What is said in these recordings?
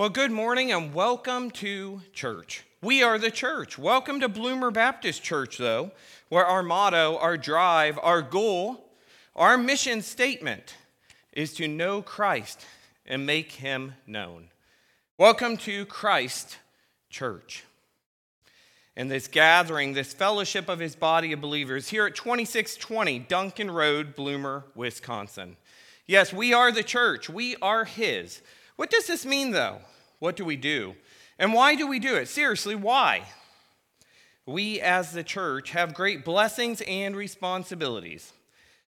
Well, good morning and welcome to church. We are the church. Welcome to Bloomer Baptist Church, though, where our motto, our drive, our goal, our mission statement is to know Christ and make him known. Welcome to Christ Church. And this gathering, this fellowship of his body of believers here at 2620 Duncan Road, Bloomer, Wisconsin. Yes, we are the church. We are his. What does this mean, though? What do we do? And why do we do it? Seriously, why? We as the church have great blessings and responsibilities.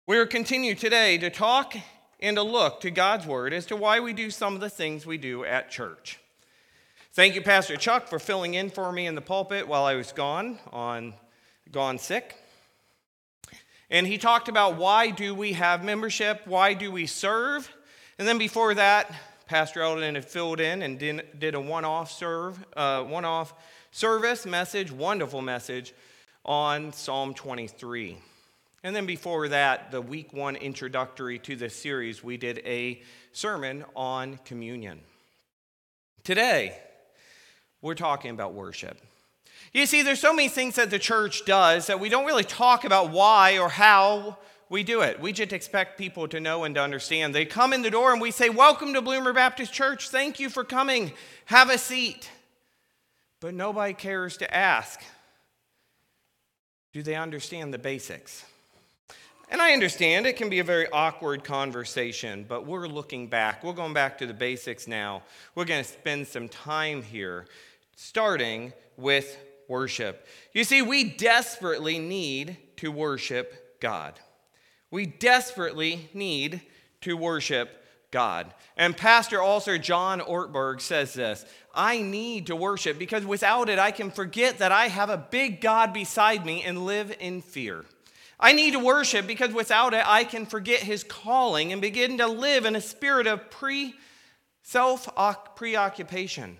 We are continue today to talk and to look to God's word as to why we do some of the things we do at church. Thank you, Pastor Chuck, for filling in for me in the pulpit while I was gone on gone sick. And he talked about why do we have membership, why do we serve, and then before that, Pastor Eldon had filled in and did a one-off serve, uh, one-off service message, wonderful message on Psalm 23. And then before that, the week one introductory to this series, we did a sermon on communion. Today, we're talking about worship. You see, there's so many things that the church does that we don't really talk about why or how we do it. We just expect people to know and to understand. They come in the door and we say, Welcome to Bloomer Baptist Church. Thank you for coming. Have a seat. But nobody cares to ask, Do they understand the basics? And I understand it can be a very awkward conversation, but we're looking back. We're going back to the basics now. We're going to spend some time here, starting with worship. You see, we desperately need to worship God. We desperately need to worship God. And Pastor also John Ortberg says this I need to worship because without it, I can forget that I have a big God beside me and live in fear. I need to worship because without it, I can forget his calling and begin to live in a spirit of pre self preoccupation.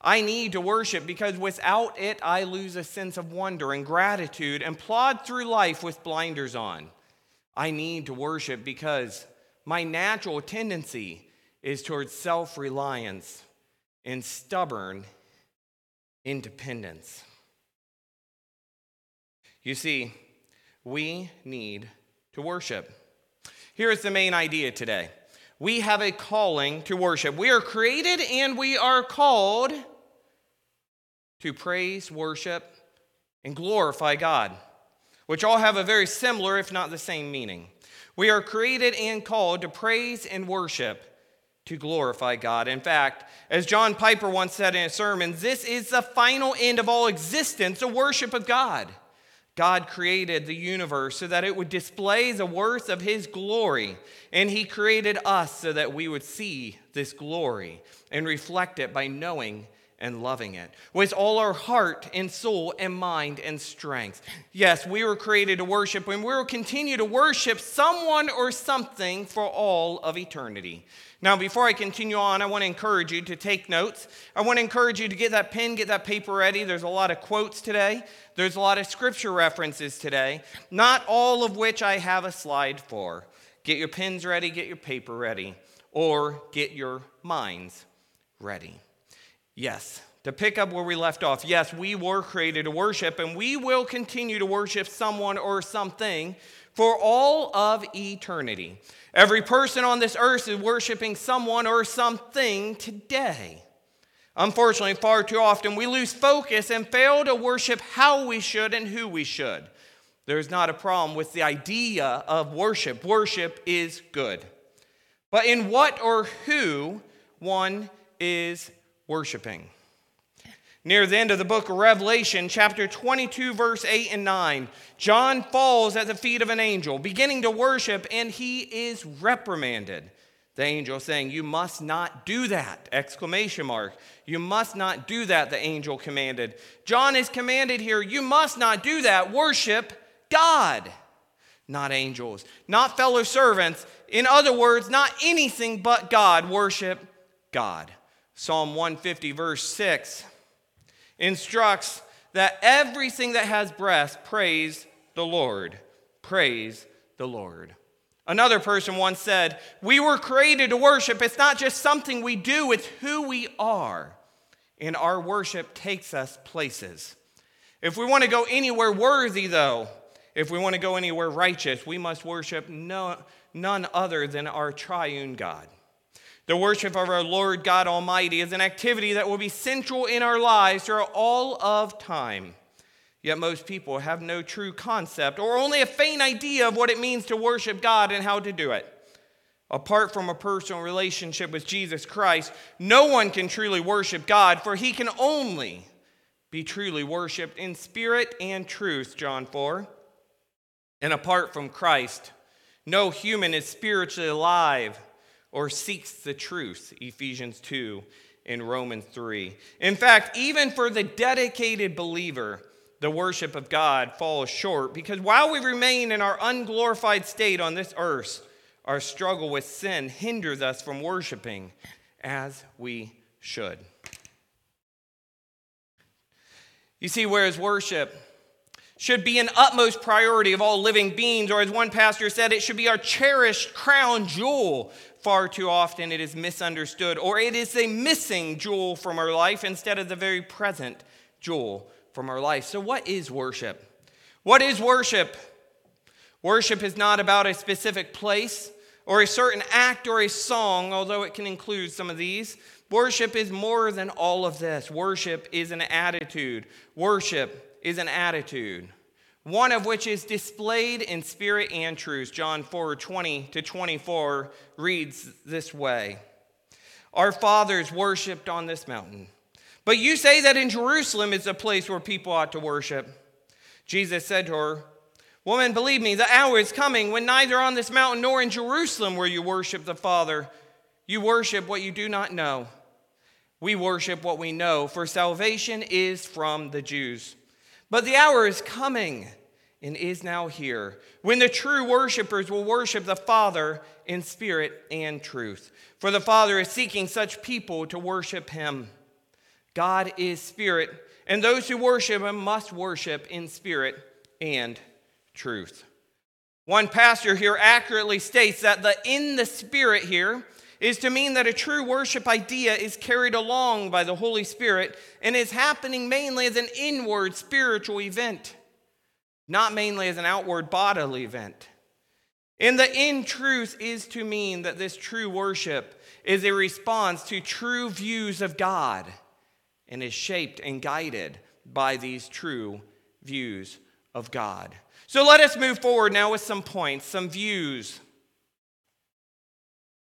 I need to worship because without it, I lose a sense of wonder and gratitude and plod through life with blinders on. I need to worship because my natural tendency is towards self reliance and stubborn independence. You see, we need to worship. Here's the main idea today we have a calling to worship. We are created and we are called to praise, worship, and glorify God which all have a very similar, if not the same, meaning. We are created and called to praise and worship to glorify God. In fact, as John Piper once said in a sermon, this is the final end of all existence, the worship of God. God created the universe so that it would display the worth of His glory, and He created us so that we would see this glory and reflect it by knowing and loving it with all our heart and soul and mind and strength. Yes, we were created to worship and we will continue to worship someone or something for all of eternity. Now, before I continue on, I want to encourage you to take notes. I want to encourage you to get that pen, get that paper ready. There's a lot of quotes today, there's a lot of scripture references today, not all of which I have a slide for. Get your pens ready, get your paper ready, or get your minds ready. Yes, to pick up where we left off, yes, we were created to worship, and we will continue to worship someone or something for all of eternity. Every person on this earth is worshiping someone or something today. Unfortunately, far too often we lose focus and fail to worship how we should and who we should. There's not a problem with the idea of worship. Worship is good. But in what or who one is worshiping. Near the end of the book of Revelation, chapter 22, verse 8 and 9, John falls at the feet of an angel, beginning to worship, and he is reprimanded. The angel saying, You must not do that! Exclamation mark. You must not do that, the angel commanded. John is commanded here, You must not do that. Worship God, not angels, not fellow servants. In other words, not anything but God. Worship God. Psalm 150, verse 6, instructs that everything that has breath praise the Lord. Praise the Lord. Another person once said, We were created to worship. It's not just something we do, it's who we are. And our worship takes us places. If we want to go anywhere worthy, though, if we want to go anywhere righteous, we must worship no, none other than our triune God. The worship of our Lord God Almighty is an activity that will be central in our lives throughout all of time. Yet most people have no true concept or only a faint idea of what it means to worship God and how to do it. Apart from a personal relationship with Jesus Christ, no one can truly worship God, for he can only be truly worshiped in spirit and truth, John 4. And apart from Christ, no human is spiritually alive or seeks the truth, Ephesians 2 and Romans 3. In fact, even for the dedicated believer, the worship of God falls short because while we remain in our unglorified state on this earth, our struggle with sin hinders us from worshiping as we should. You see, whereas worship should be an utmost priority of all living beings, or as one pastor said, it should be our cherished crown jewel. Far too often it is misunderstood, or it is a missing jewel from our life instead of the very present jewel from our life. So, what is worship? What is worship? Worship is not about a specific place or a certain act or a song, although it can include some of these. Worship is more than all of this. Worship is an attitude. Worship is an attitude, one of which is displayed in spirit and truth. John 4 20 to 24 reads this way Our fathers worshiped on this mountain. But you say that in Jerusalem is a place where people ought to worship. Jesus said to her, Woman, believe me, the hour is coming when neither on this mountain nor in Jerusalem will you worship the Father. You worship what you do not know. We worship what we know, for salvation is from the Jews. But the hour is coming and is now here when the true worshipers will worship the Father in spirit and truth. For the Father is seeking such people to worship him. God is spirit, and those who worship him must worship in spirit and truth. One pastor here accurately states that the in the spirit here is to mean that a true worship idea is carried along by the Holy Spirit and is happening mainly as an inward spiritual event, not mainly as an outward bodily event. And the in truth is to mean that this true worship is a response to true views of God and is shaped and guided by these true views of God. So let us move forward now with some points, some views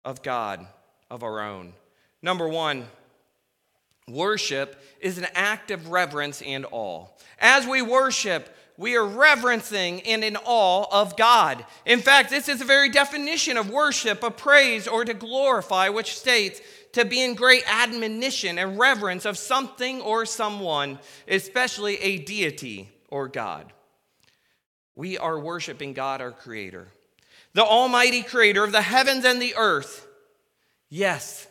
of God of our own. Number one, worship is an act of reverence and awe. As we worship, we are reverencing and in awe of God. In fact, this is the very definition of worship, of praise, or to glorify, which states to be in great admonition and reverence of something or someone, especially a deity or God. We are worshiping God, our Creator, the Almighty Creator of the heavens and the earth. Yes,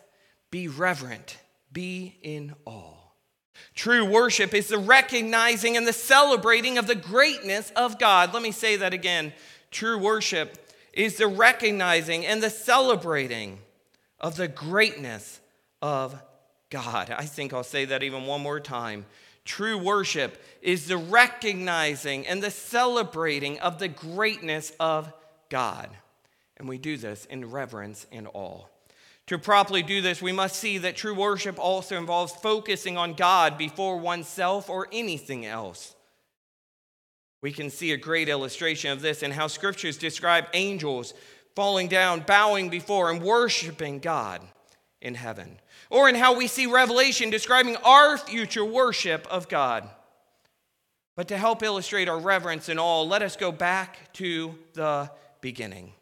be reverent, be in awe. True worship is the recognizing and the celebrating of the greatness of God. Let me say that again. True worship is the recognizing and the celebrating of the greatness of God. I think I'll say that even one more time. True worship is the recognizing and the celebrating of the greatness of God. And we do this in reverence and awe. To properly do this, we must see that true worship also involves focusing on God before oneself or anything else. We can see a great illustration of this in how scriptures describe angels falling down, bowing before, and worshiping God in heaven, or in how we see Revelation describing our future worship of God. But to help illustrate our reverence and all, let us go back to the beginning.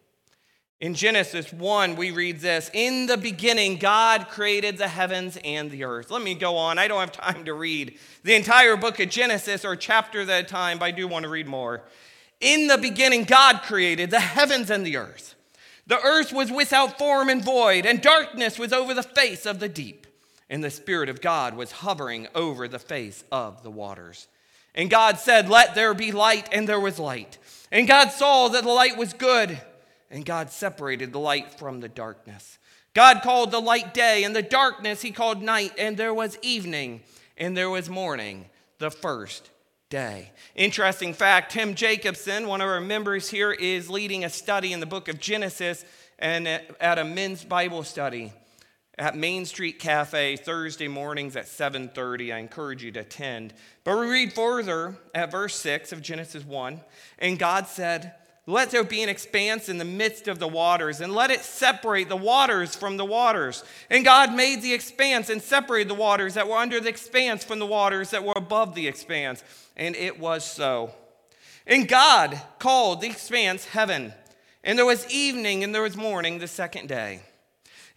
In Genesis 1, we read this In the beginning, God created the heavens and the earth. Let me go on. I don't have time to read the entire book of Genesis or chapter at a time, but I do want to read more. In the beginning, God created the heavens and the earth. The earth was without form and void, and darkness was over the face of the deep. And the Spirit of God was hovering over the face of the waters. And God said, Let there be light, and there was light. And God saw that the light was good, and God separated the light from the darkness. God called the light day, and the darkness he called night, and there was evening, and there was morning, the first day. Interesting fact Tim Jacobson, one of our members here, is leading a study in the book of Genesis and at a men's Bible study at Main Street Cafe Thursday mornings at 7:30. I encourage you to attend. But we read further at verse 6 of Genesis 1, and God said, let there be an expanse in the midst of the waters, and let it separate the waters from the waters. And God made the expanse and separated the waters that were under the expanse from the waters that were above the expanse. And it was so. And God called the expanse heaven. And there was evening and there was morning the second day.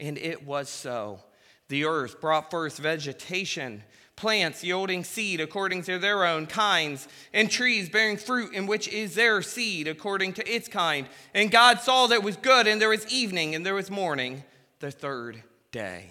And it was so. The earth brought forth vegetation plants yielding seed according to their own kinds, and trees bearing fruit in which is their seed according to its kind. And God saw that it was good, and there was evening, and there was morning, the third day.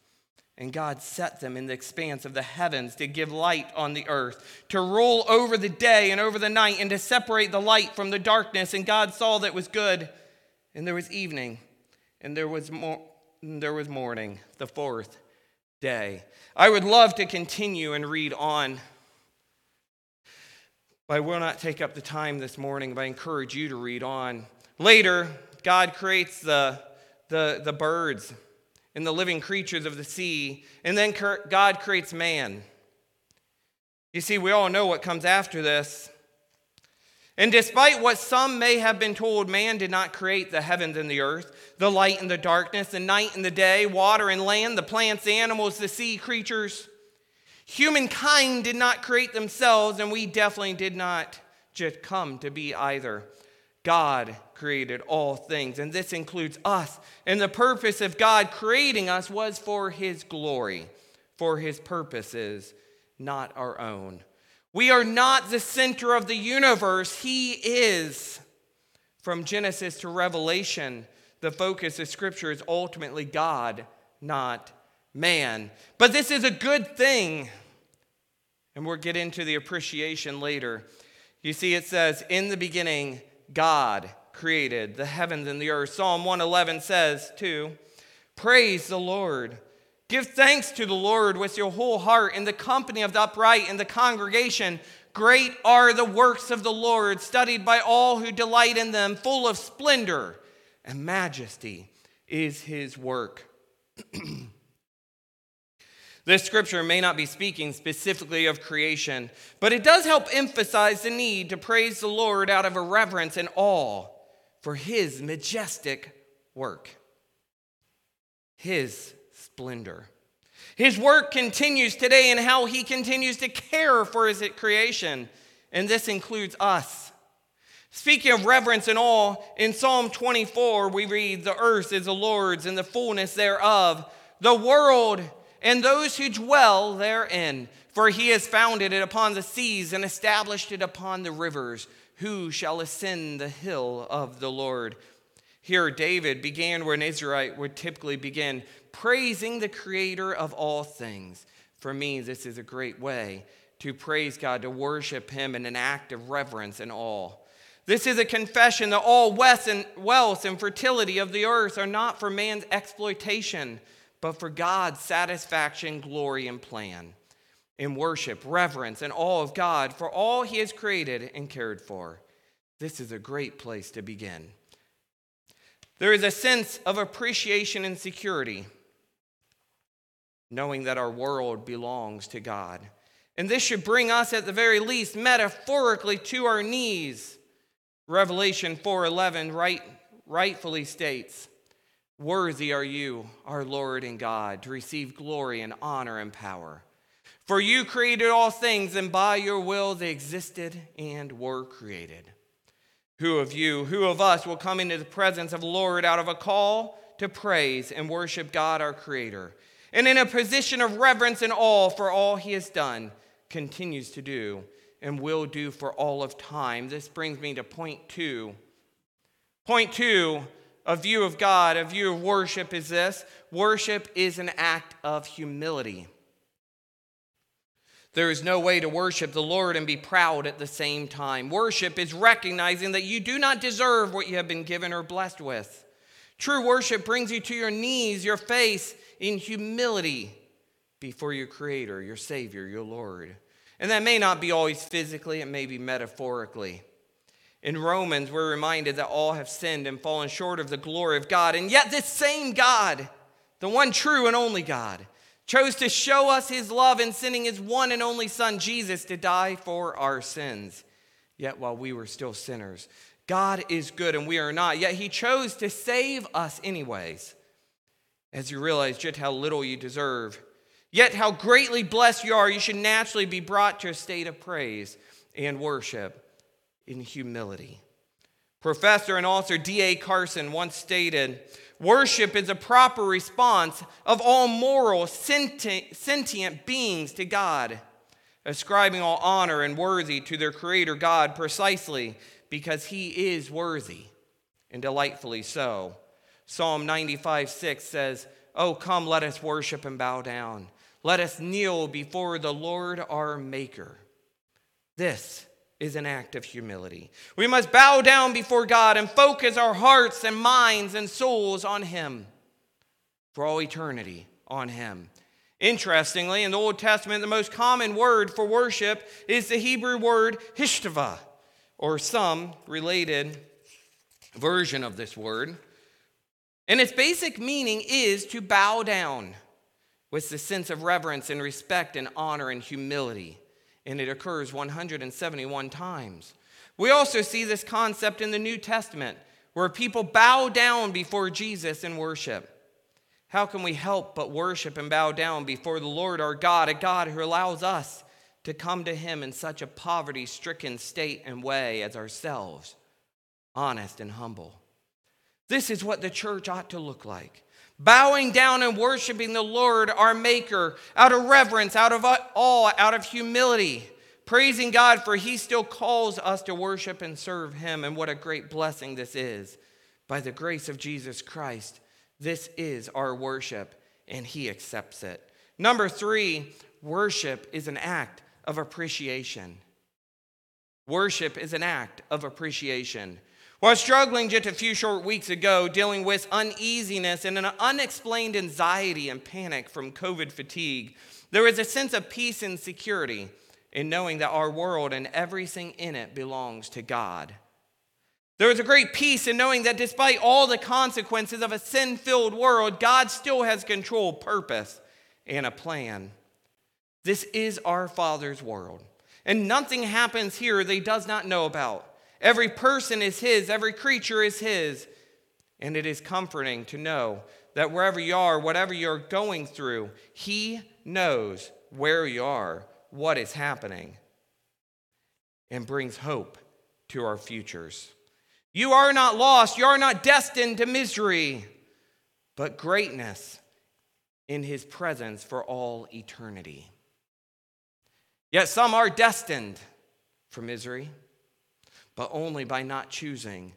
And God set them in the expanse of the heavens to give light on the earth, to rule over the day and over the night, and to separate the light from the darkness. And God saw that was good. And there was evening, and there was, mo- and there was morning, the fourth day. I would love to continue and read on but I will not take up the time this morning, but I encourage you to read on. Later, God creates the, the, the birds and the living creatures of the sea, and then God creates man. You see, we all know what comes after this. And despite what some may have been told, man did not create the heavens and the earth, the light and the darkness, the night and the day, water and land, the plants, the animals, the sea creatures. Humankind did not create themselves, and we definitely did not just come to be either. God created all things, and this includes us. And the purpose of God creating us was for His glory, for His purposes, not our own. We are not the center of the universe, He is. From Genesis to Revelation, the focus of Scripture is ultimately God, not man. But this is a good thing and we'll get into the appreciation later. You see, it says, In the beginning, God created the heavens and the earth. Psalm 111 says, too, Praise the Lord. Give thanks to the Lord with your whole heart in the company of the upright in the congregation. Great are the works of the Lord, studied by all who delight in them, full of splendor and majesty is his work. This scripture may not be speaking specifically of creation, but it does help emphasize the need to praise the Lord out of a reverence and awe for his majestic work, his splendor. His work continues today in how he continues to care for his creation, and this includes us. Speaking of reverence and awe, in Psalm 24, we read, The earth is the Lord's and the fullness thereof, the world and those who dwell therein. For he has founded it upon the seas and established it upon the rivers. Who shall ascend the hill of the Lord? Here, David began where an Israelite would typically begin, praising the creator of all things. For me, this is a great way to praise God, to worship him in an act of reverence and awe. This is a confession that all wealth and fertility of the earth are not for man's exploitation but for God's satisfaction, glory, and plan. In worship, reverence, and awe of God for all He has created and cared for. This is a great place to begin. There is a sense of appreciation and security. knowing that our world belongs to God. And this should bring us at the very least metaphorically to our knees. Revelation 4:11 right, rightfully states, "Worthy are you, our Lord and God, to receive glory and honor and power. For you created all things, and by your will they existed and were created." Who of you, who of us will come into the presence of the Lord out of a call to praise and worship God our creator? and in a position of reverence and awe for all he has done, continues to do, and will do for all of time. This brings me to point two. Point two, a view of God, a view of worship is this worship is an act of humility. There is no way to worship the Lord and be proud at the same time. Worship is recognizing that you do not deserve what you have been given or blessed with. True worship brings you to your knees, your face in humility before your Creator, your Savior, your Lord. And that may not be always physically, it may be metaphorically. In Romans, we're reminded that all have sinned and fallen short of the glory of God. And yet, this same God, the one true and only God, chose to show us his love in sending his one and only Son, Jesus, to die for our sins. Yet, while we were still sinners, God is good and we are not. Yet, he chose to save us, anyways as you realize just how little you deserve. Yet, how greatly blessed you are, you should naturally be brought to a state of praise and worship in humility. Professor and author D.A. Carson once stated Worship is a proper response of all moral, sentient beings to God, ascribing all honor and worthy to their Creator God precisely because He is worthy and delightfully so. Psalm 95 6 says, Oh, come, let us worship and bow down. Let us kneel before the Lord our Maker. This is an act of humility. We must bow down before God and focus our hearts and minds and souls on Him for all eternity, on Him. Interestingly, in the Old Testament, the most common word for worship is the Hebrew word hishtava, or some related version of this word. And its basic meaning is to bow down with the sense of reverence and respect and honor and humility. And it occurs 171 times. We also see this concept in the New Testament where people bow down before Jesus in worship. How can we help but worship and bow down before the Lord our God, a God who allows us to come to Him in such a poverty stricken state and way as ourselves, honest and humble? This is what the church ought to look like. Bowing down and worshiping the Lord, our Maker, out of reverence, out of awe, out of humility, praising God for He still calls us to worship and serve Him. And what a great blessing this is. By the grace of Jesus Christ, this is our worship, and He accepts it. Number three, worship is an act of appreciation. Worship is an act of appreciation. While struggling just a few short weeks ago, dealing with uneasiness and an unexplained anxiety and panic from COVID fatigue, there was a sense of peace and security in knowing that our world and everything in it belongs to God. There was a great peace in knowing that despite all the consequences of a sin filled world, God still has control, purpose, and a plan. This is our Father's world, and nothing happens here that He does not know about. Every person is His, every creature is His. And it is comforting to know that wherever you are, whatever you're going through, He knows where you are, what is happening, and brings hope to our futures. You are not lost, you are not destined to misery, but greatness in His presence for all eternity. Yet some are destined for misery but only by not choosing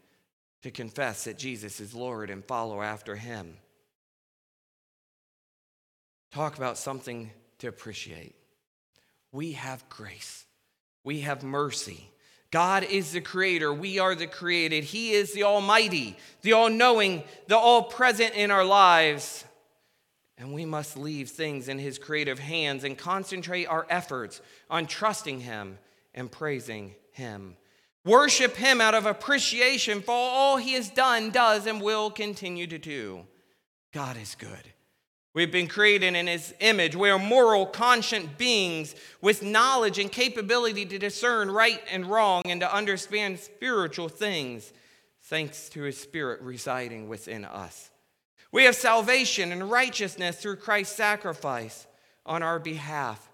to confess that Jesus is Lord and follow after him. Talk about something to appreciate. We have grace, we have mercy. God is the creator. We are the created. He is the Almighty, the All Knowing, the All Present in our lives. And we must leave things in His creative hands and concentrate our efforts on trusting Him and praising Him. Worship Him out of appreciation for all He has done, does, and will continue to do. God is good. We've been created in his image. We are moral, conscient beings with knowledge and capability to discern right and wrong and to understand spiritual things, thanks to his spirit residing within us. We have salvation and righteousness through Christ's sacrifice on our behalf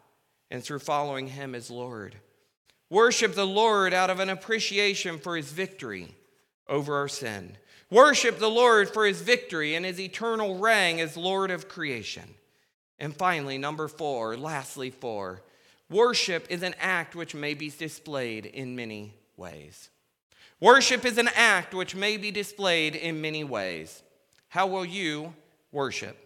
and through following him as Lord. Worship the Lord out of an appreciation for his victory over our sin. Worship the Lord for his victory and his eternal reign as Lord of creation. And finally, number four, lastly, four, worship is an act which may be displayed in many ways. Worship is an act which may be displayed in many ways. How will you worship?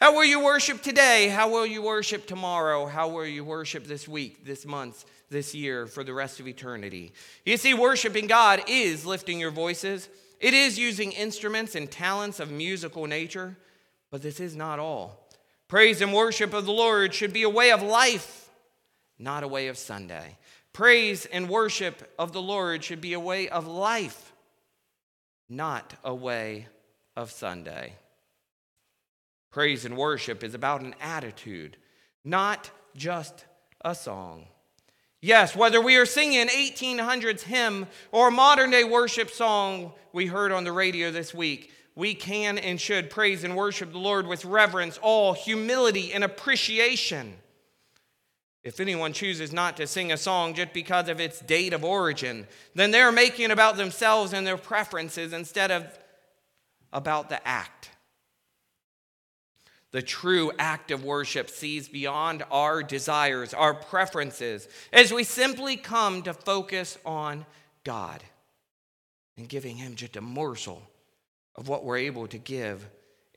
How will you worship today? How will you worship tomorrow? How will you worship this week, this month, this year, for the rest of eternity? You see, worshiping God is lifting your voices it is using instruments and talents of musical nature, but this is not all. Praise and worship of the Lord should be a way of life, not a way of Sunday. Praise and worship of the Lord should be a way of life, not a way of Sunday. Praise and worship is about an attitude, not just a song. Yes, whether we are singing an 1800s hymn or modern day worship song we heard on the radio this week, we can and should praise and worship the Lord with reverence, awe, humility, and appreciation. If anyone chooses not to sing a song just because of its date of origin, then they're making it about themselves and their preferences instead of about the act. The true act of worship sees beyond our desires, our preferences, as we simply come to focus on God and giving Him just a morsel of what we're able to give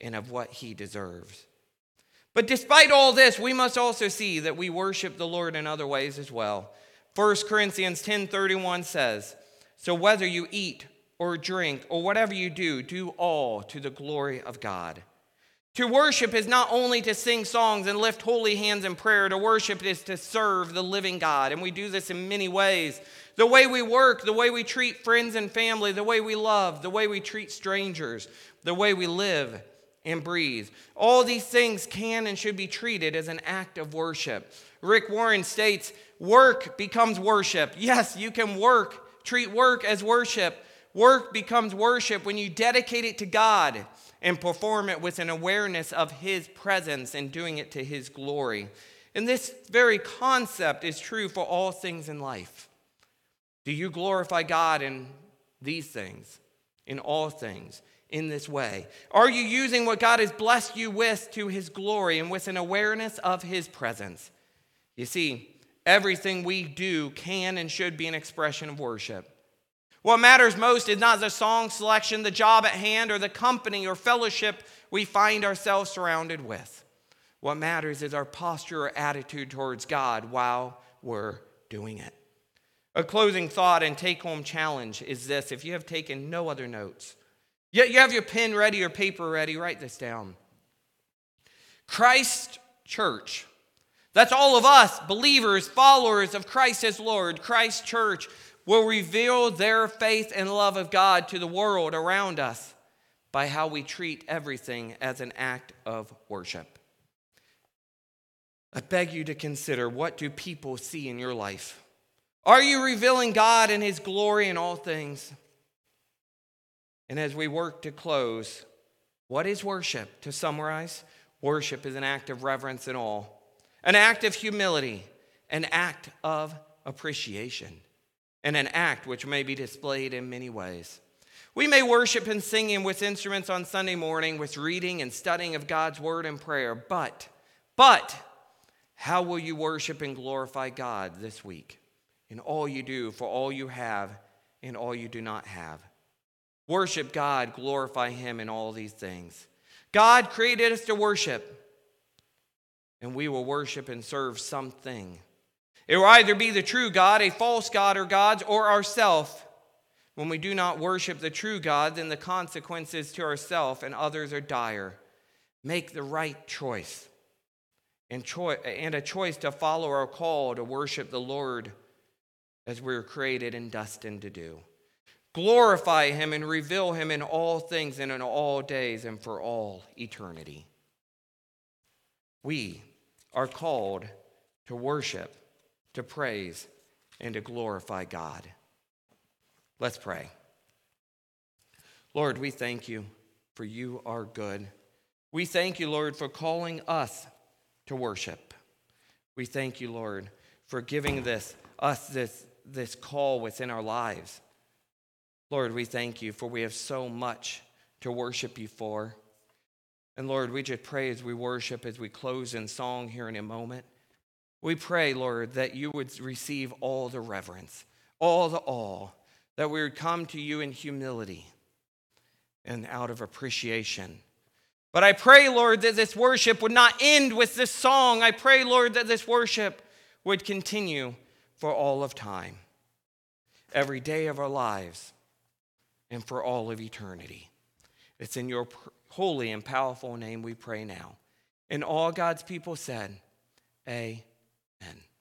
and of what He deserves. But despite all this, we must also see that we worship the Lord in other ways as well. 1 Corinthians 10:31 says, "So whether you eat or drink or whatever you do, do all to the glory of God." To worship is not only to sing songs and lift holy hands in prayer. To worship is to serve the living God. And we do this in many ways. The way we work, the way we treat friends and family, the way we love, the way we treat strangers, the way we live and breathe. All these things can and should be treated as an act of worship. Rick Warren states, Work becomes worship. Yes, you can work, treat work as worship. Work becomes worship when you dedicate it to God and perform it with an awareness of His presence and doing it to His glory. And this very concept is true for all things in life. Do you glorify God in these things, in all things, in this way? Are you using what God has blessed you with to His glory and with an awareness of His presence? You see, everything we do can and should be an expression of worship. What matters most is not the song selection, the job at hand, or the company or fellowship we find ourselves surrounded with. What matters is our posture or attitude towards God while we're doing it. A closing thought and take home challenge is this if you have taken no other notes, yet you have your pen ready or paper ready, write this down. Christ Church. That's all of us, believers, followers of Christ as Lord. Christ Church will reveal their faith and love of God to the world around us by how we treat everything as an act of worship. I beg you to consider what do people see in your life? Are you revealing God and his glory in all things? And as we work to close, what is worship? To summarize, worship is an act of reverence and awe, an act of humility, an act of appreciation and an act which may be displayed in many ways. We may worship and sing with instruments on Sunday morning, with reading and studying of God's word and prayer, but, but, how will you worship and glorify God this week in all you do, for all you have, and all you do not have? Worship God, glorify Him in all these things. God created us to worship, and we will worship and serve something. It will either be the true God, a false God, or gods, or ourself. When we do not worship the true God, then the consequences to ourselves and others are dire. Make the right choice and, and a choice to follow our call to worship the Lord as we are created and destined to do. Glorify Him and reveal Him in all things and in all days and for all eternity. we are called to worship, to praise, and to glorify God. Let's pray. Lord, we thank you for you are good. We thank you, Lord, for calling us to worship. We thank you, Lord, for giving this us this, this call within our lives. Lord, we thank you for we have so much to worship you for. And Lord, we just pray as we worship, as we close in song here in a moment, we pray, Lord, that you would receive all the reverence, all the awe, that we would come to you in humility and out of appreciation. But I pray, Lord, that this worship would not end with this song. I pray, Lord, that this worship would continue for all of time, every day of our lives, and for all of eternity. It's in your holy and powerful name we pray now. And all God's people said, Amen. Amen.